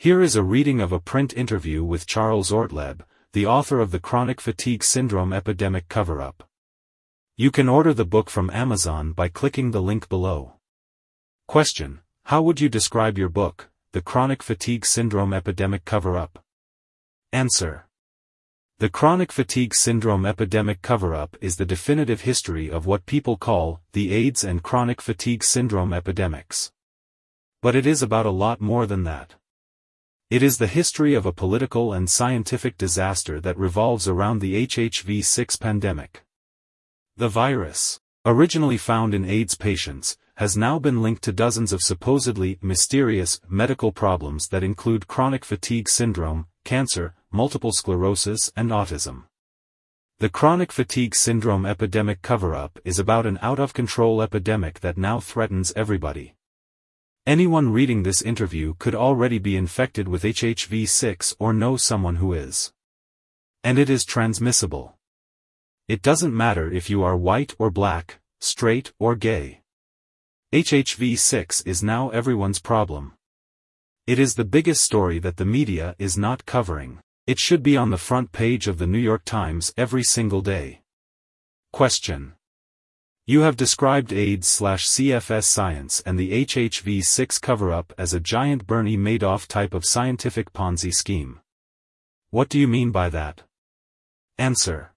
Here is a reading of a print interview with Charles Ortleb, the author of the Chronic Fatigue Syndrome Epidemic Cover-Up. You can order the book from Amazon by clicking the link below. Question. How would you describe your book, The Chronic Fatigue Syndrome Epidemic Cover-Up? Answer. The chronic fatigue syndrome epidemic cover-up is the definitive history of what people call the AIDS and chronic fatigue syndrome epidemics. But it is about a lot more than that. It is the history of a political and scientific disaster that revolves around the HHV6 pandemic. The virus, originally found in AIDS patients, has now been linked to dozens of supposedly mysterious medical problems that include chronic fatigue syndrome, cancer, multiple sclerosis and autism. The chronic fatigue syndrome epidemic cover-up is about an out-of-control epidemic that now threatens everybody. Anyone reading this interview could already be infected with HHV6 or know someone who is. And it is transmissible. It doesn't matter if you are white or black, straight or gay. HHV6 is now everyone's problem. It is the biggest story that the media is not covering. It should be on the front page of the New York Times every single day. Question. You have described AIDS-CFS science and the HHV6 cover-up as a giant Bernie Madoff type of scientific Ponzi scheme. What do you mean by that? Answer.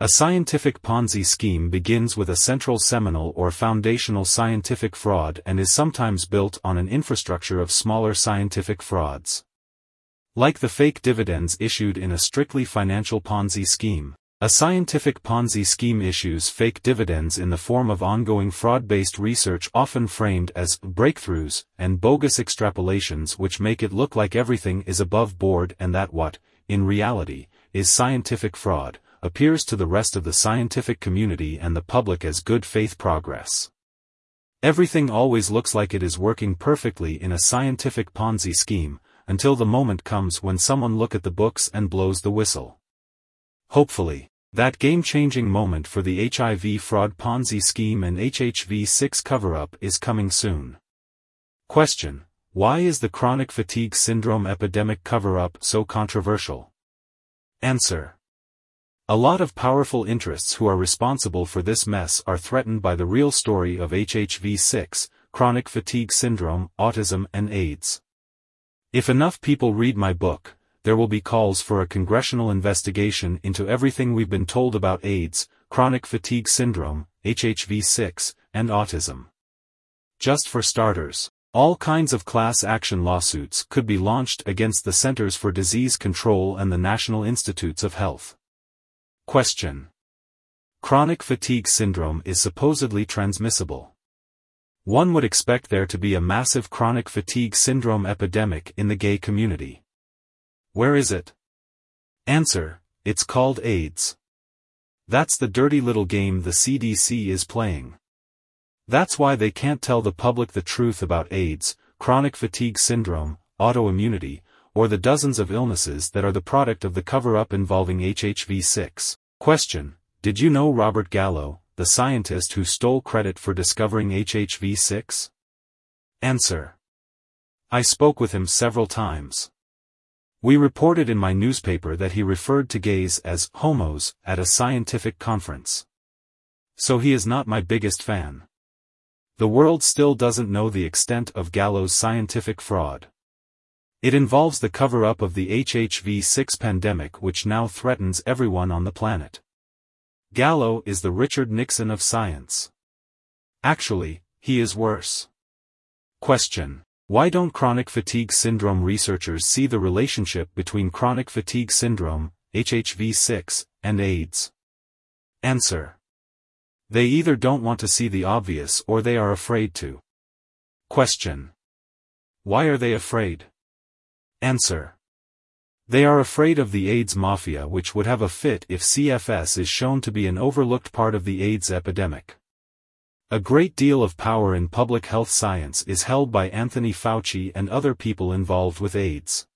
A scientific Ponzi scheme begins with a central seminal or foundational scientific fraud and is sometimes built on an infrastructure of smaller scientific frauds. Like the fake dividends issued in a strictly financial Ponzi scheme, a scientific Ponzi scheme issues fake dividends in the form of ongoing fraud-based research often framed as breakthroughs and bogus extrapolations which make it look like everything is above board and that what, in reality, is scientific fraud, appears to the rest of the scientific community and the public as good faith progress. Everything always looks like it is working perfectly in a scientific Ponzi scheme, until the moment comes when someone look at the books and blows the whistle. Hopefully, that game-changing moment for the HIV fraud Ponzi scheme and HHV6 cover-up is coming soon. Question. Why is the chronic fatigue syndrome epidemic cover-up so controversial? Answer. A lot of powerful interests who are responsible for this mess are threatened by the real story of HHV6, chronic fatigue syndrome, autism and AIDS. If enough people read my book, there will be calls for a congressional investigation into everything we've been told about AIDS, chronic fatigue syndrome, HHV6, and autism. Just for starters, all kinds of class action lawsuits could be launched against the Centers for Disease Control and the National Institutes of Health. Question. Chronic fatigue syndrome is supposedly transmissible. One would expect there to be a massive chronic fatigue syndrome epidemic in the gay community. Where is it? Answer, it's called AIDS. That's the dirty little game the CDC is playing. That's why they can't tell the public the truth about AIDS, chronic fatigue syndrome, autoimmunity, or the dozens of illnesses that are the product of the cover-up involving HHV6. Question, did you know Robert Gallo, the scientist who stole credit for discovering HHV6? Answer. I spoke with him several times. We reported in my newspaper that he referred to gays as homos at a scientific conference. So he is not my biggest fan. The world still doesn't know the extent of Gallo's scientific fraud. It involves the cover-up of the HHV6 pandemic which now threatens everyone on the planet. Gallo is the Richard Nixon of science. Actually, he is worse. Question. Why don't chronic fatigue syndrome researchers see the relationship between chronic fatigue syndrome, HHV6, and AIDS? Answer. They either don't want to see the obvious or they are afraid to. Question. Why are they afraid? Answer. They are afraid of the AIDS mafia which would have a fit if CFS is shown to be an overlooked part of the AIDS epidemic. A great deal of power in public health science is held by Anthony Fauci and other people involved with AIDS.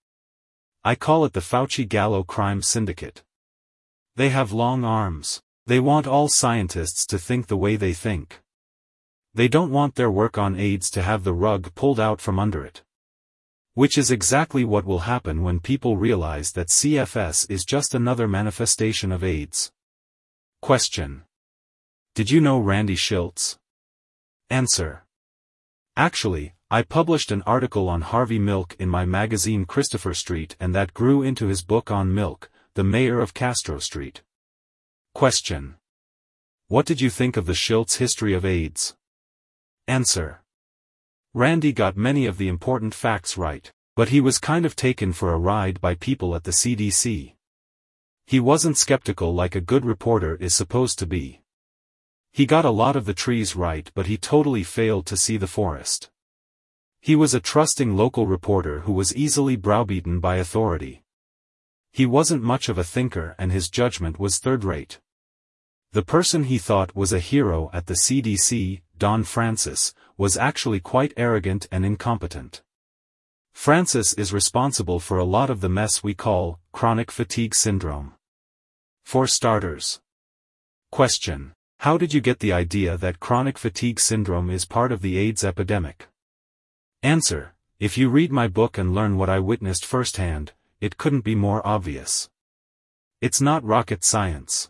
I call it the Fauci-Gallo crime syndicate. They have long arms. They want all scientists to think the way they think. They don't want their work on AIDS to have the rug pulled out from under it. Which is exactly what will happen when people realize that CFS is just another manifestation of AIDS. Question. Did you know Randy Shilts? Answer. Actually, I published an article on Harvey Milk in my magazine Christopher Street and that grew into his book on Milk, the mayor of Castro Street. Question. What did you think of the Shilts history of AIDS? Answer. Randy got many of the important facts right, but he was kind of taken for a ride by people at the CDC. He wasn't skeptical like a good reporter is supposed to be. He got a lot of the trees right but he totally failed to see the forest. He was a trusting local reporter who was easily browbeaten by authority. He wasn't much of a thinker and his judgment was third-rate. The person he thought was a hero at the CDC, Don Francis, was actually quite arrogant and incompetent. Francis is responsible for a lot of the mess we call chronic fatigue syndrome. For starters. Question. How did you get the idea that chronic fatigue syndrome is part of the AIDS epidemic? Answer. If you read my book and learn what I witnessed firsthand, it couldn't be more obvious. It's not rocket science.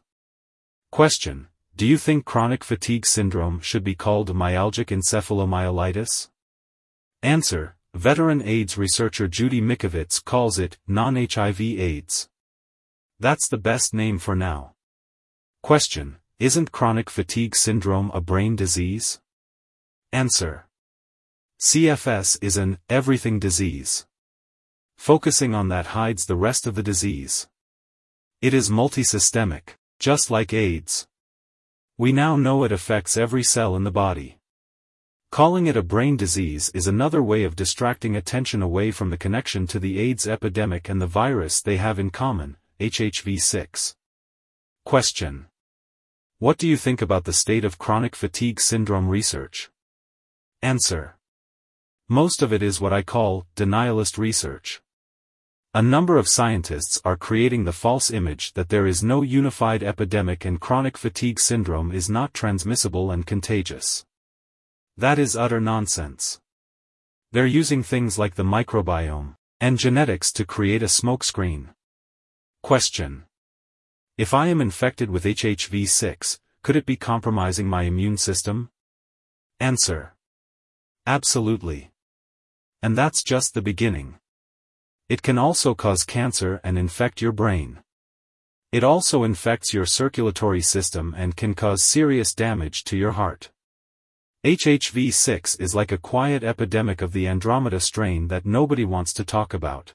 Question. Do you think chronic fatigue syndrome should be called myalgic encephalomyelitis? Answer. Veteran AIDS researcher Judy Mikovits calls it non-HIV AIDS. That's the best name for now. Question. Isn't chronic fatigue syndrome a brain disease? Answer. CFS is an everything disease. Focusing on that hides the rest of the disease. It is multisystemic, just like AIDS. We now know it affects every cell in the body. Calling it a brain disease is another way of distracting attention away from the connection to the AIDS epidemic and the virus they have in common, HHV6. Question. What do you think about the state of chronic fatigue syndrome research? Answer. Most of it is what I call denialist research. A number of scientists are creating the false image that there is no unified epidemic and chronic fatigue syndrome is not transmissible and contagious. That is utter nonsense. They're using things like the microbiome and genetics to create a smokescreen. Question. If I am infected with HHV6, could it be compromising my immune system? Answer. Absolutely. And that's just the beginning. It can also cause cancer and infect your brain. It also infects your circulatory system and can cause serious damage to your heart. HHV6 is like a quiet epidemic of the Andromeda strain that nobody wants to talk about.